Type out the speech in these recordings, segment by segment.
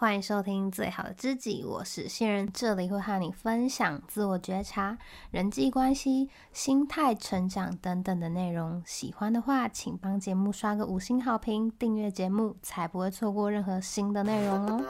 欢迎收听最好的知己，我是新人，这里会和你分享自我觉察、人际关系、心态成长等等的内容。喜欢的话，请帮节目刷个五星好评，订阅节目，才不会错过任何新的内容哦。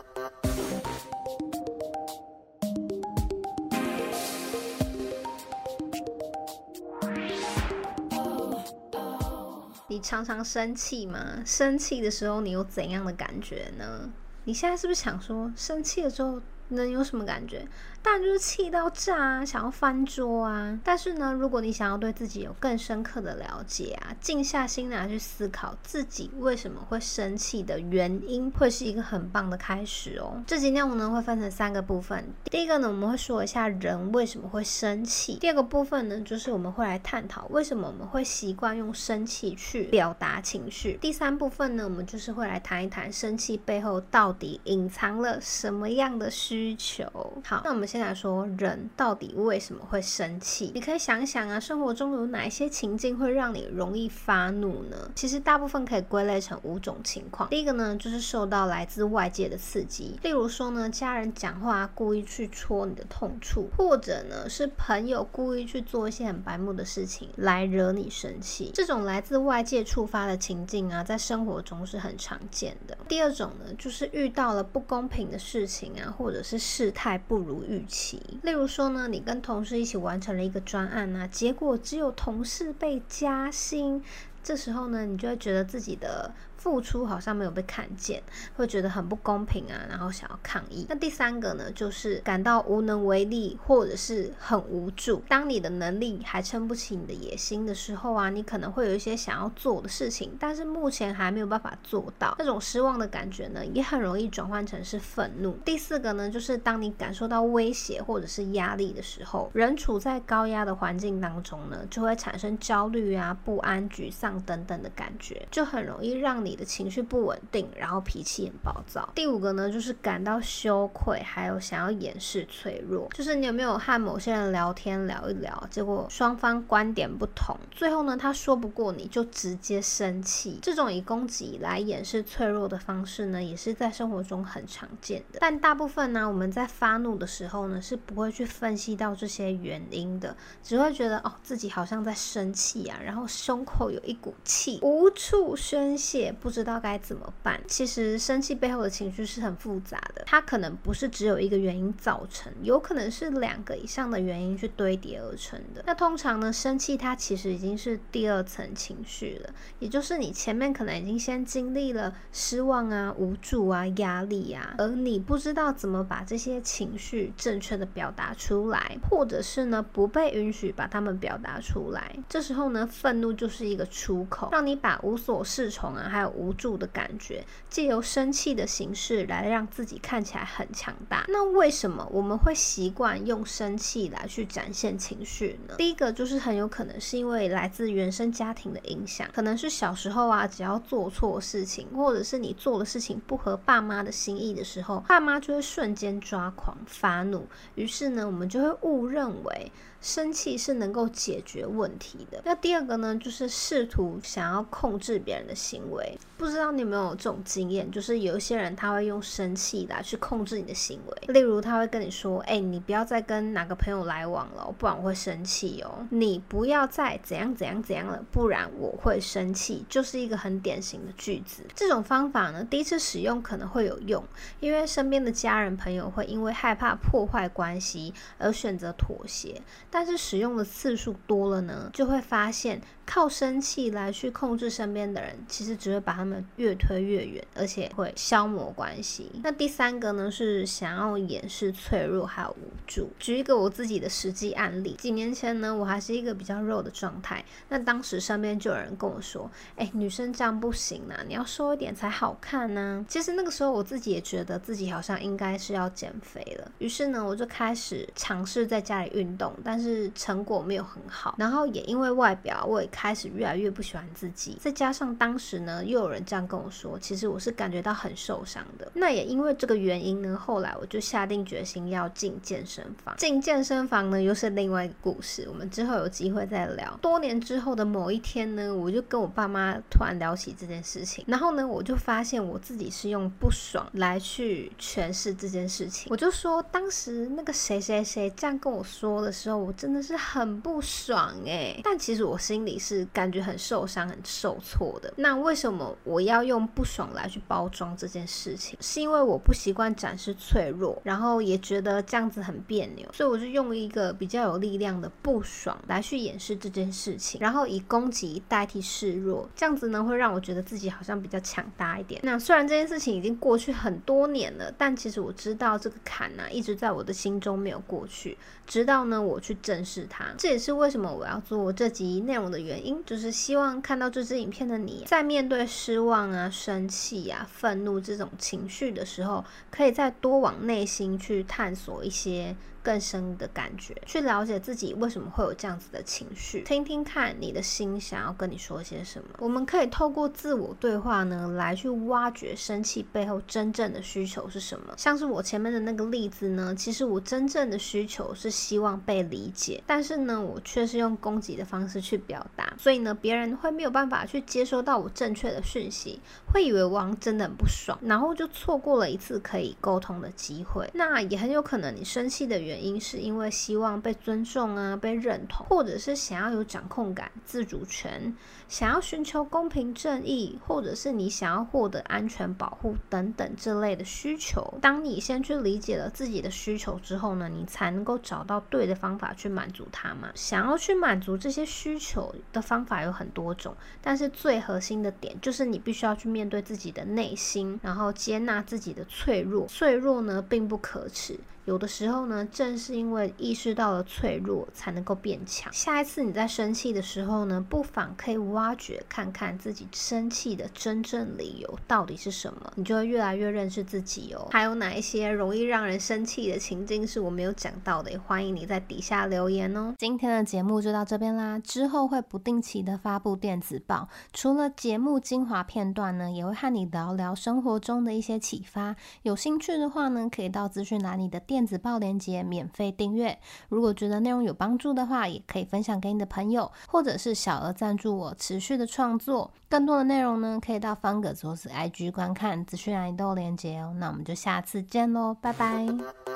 你常常生气吗？生气的时候，你有怎样的感觉呢？你现在是不是想说，生气了之后能有什么感觉？当然就是气到炸啊，想要翻桌啊！但是呢，如果你想要对自己有更深刻的了解啊，静下心来去思考自己为什么会生气的原因，会是一个很棒的开始哦。这集内容呢会分成三个部分。第一个呢，我们会说一下人为什么会生气；第二个部分呢，就是我们会来探讨为什么我们会习惯用生气去表达情绪；第三部分呢，我们就是会来谈一谈生气背后到底隐藏了什么样的需求。好，那我们。先来说，人到底为什么会生气？你可以想想啊，生活中有哪一些情境会让你容易发怒呢？其实大部分可以归类成五种情况。第一个呢，就是受到来自外界的刺激，例如说呢，家人讲话故意去戳你的痛处，或者呢，是朋友故意去做一些很白目的事情来惹你生气。这种来自外界触发的情境啊，在生活中是很常见的。第二种呢，就是遇到了不公平的事情啊，或者是事态不如预。期，例如说呢，你跟同事一起完成了一个专案啊，结果只有同事被加薪，这时候呢，你就会觉得自己的。付出好像没有被看见，会觉得很不公平啊，然后想要抗议。那第三个呢，就是感到无能为力，或者是很无助。当你的能力还撑不起你的野心的时候啊，你可能会有一些想要做的事情，但是目前还没有办法做到。那种失望的感觉呢，也很容易转换成是愤怒。第四个呢，就是当你感受到威胁或者是压力的时候，人处在高压的环境当中呢，就会产生焦虑啊、不安、沮丧等等的感觉，就很容易让你。你的情绪不稳定，然后脾气很暴躁。第五个呢，就是感到羞愧，还有想要掩饰脆弱。就是你有没有和某些人聊天聊一聊，结果双方观点不同，最后呢，他说不过你就直接生气。这种以攻击来掩饰脆弱的方式呢，也是在生活中很常见的。但大部分呢，我们在发怒的时候呢，是不会去分析到这些原因的，只会觉得哦，自己好像在生气啊，然后胸口有一股气，无处宣泄。不知道该怎么办。其实生气背后的情绪是很复杂的，它可能不是只有一个原因造成，有可能是两个以上的原因去堆叠而成的。那通常呢，生气它其实已经是第二层情绪了，也就是你前面可能已经先经历了失望啊、无助啊、压力啊，而你不知道怎么把这些情绪正确的表达出来，或者是呢不被允许把它们表达出来。这时候呢，愤怒就是一个出口，让你把无所适从啊，还有无助的感觉，借由生气的形式来让自己看起来很强大。那为什么我们会习惯用生气来去展现情绪呢？第一个就是很有可能是因为来自原生家庭的影响，可能是小时候啊，只要做错事情，或者是你做的事情不合爸妈的心意的时候，爸妈就会瞬间抓狂发怒。于是呢，我们就会误认为生气是能够解决问题的。那第二个呢，就是试图想要控制别人的行为。不知道你有没有这种经验，就是有一些人他会用生气来去控制你的行为，例如他会跟你说：“哎，你不要再跟哪个朋友来往了，不然我会生气哦。你不要再怎样怎样怎样了，不然我会生气。”就是一个很典型的句子。这种方法呢，第一次使用可能会有用，因为身边的家人朋友会因为害怕破坏关系而选择妥协。但是使用的次数多了呢，就会发现靠生气来去控制身边的人，其实只会把他们。越推越远，而且会消磨关系。那第三个呢，是想要掩饰脆弱还有无助。举一个我自己的实际案例，几年前呢，我还是一个比较肉的状态。那当时身边就有人跟我说：“哎，女生这样不行啊，你要瘦一点才好看呢。”其实那个时候我自己也觉得自己好像应该是要减肥了。于是呢，我就开始尝试在家里运动，但是成果没有很好。然后也因为外表，我也开始越来越不喜欢自己。再加上当时呢，又有人。这样跟我说，其实我是感觉到很受伤的。那也因为这个原因呢，后来我就下定决心要进健身房。进健身房呢，又是另外一个故事，我们之后有机会再聊。多年之后的某一天呢，我就跟我爸妈突然聊起这件事情，然后呢，我就发现我自己是用不爽来去诠释这件事情。我就说，当时那个谁谁谁这样跟我说的时候，我真的是很不爽诶。但其实我心里是感觉很受伤、很受挫的。那为什么我要用不爽来去包装这件事情？是因为我不习惯展示脆弱，然后也觉得这样子很别扭，所以我就用一个比较有力量的不爽来去掩饰这件事情，然后以攻击代替示弱，这样子呢会让我觉得自己好像比较强大一点。那虽然这件事情已经过去很多年了，但其实我知道这个坎呢、一直在我的心中没有过去，直到呢我去正视它。这也是为什么我要做这集内容的原因，就是希望看到这支影片的你，在面对失望啊、生气啊、愤怒这种情绪的时候，可以再多往内心去探索一些。更深的感觉，去了解自己为什么会有这样子的情绪，听听看你的心想要跟你说些什么。我们可以透过自我对话呢，来去挖掘生气背后真正的需求是什么。像是我前面的那个例子呢，其实我真正的需求是希望被理解，但是呢，我却是用攻击的方式去表达，所以呢，别人会没有办法去接收到我正确的讯息，会以为王真的很不爽，然后就错过了一次可以沟通的机会。那也很有可能你生气的原。原因是因为希望被尊重啊，被认同，或者是想要有掌控感、自主权，想要寻求公平正义，或者是你想要获得安全保护等等这类的需求。当你先去理解了自己的需求之后呢，你才能够找到对的方法去满足它嘛。想要去满足这些需求的方法有很多种，但是最核心的点就是你必须要去面对自己的内心，然后接纳自己的脆弱。脆弱呢，并不可耻。有的时候呢，正是因为意识到了脆弱，才能够变强。下一次你在生气的时候呢，不妨可以挖掘看看自己生气的真正理由到底是什么，你就会越来越认识自己哦。还有哪一些容易让人生气的情境是我没有讲到的？也欢迎你在底下留言哦。今天的节目就到这边啦，之后会不定期的发布电子报，除了节目精华片段呢，也会和你聊聊生活中的一些启发。有兴趣的话呢，可以到资讯栏里的电。电子报链接免费订阅，如果觉得内容有帮助的话，也可以分享给你的朋友，或者是小额赞助我持续的创作。更多的内容呢，可以到方格子 IG 观看，资讯栏都有连接哦。那我们就下次见喽，拜拜。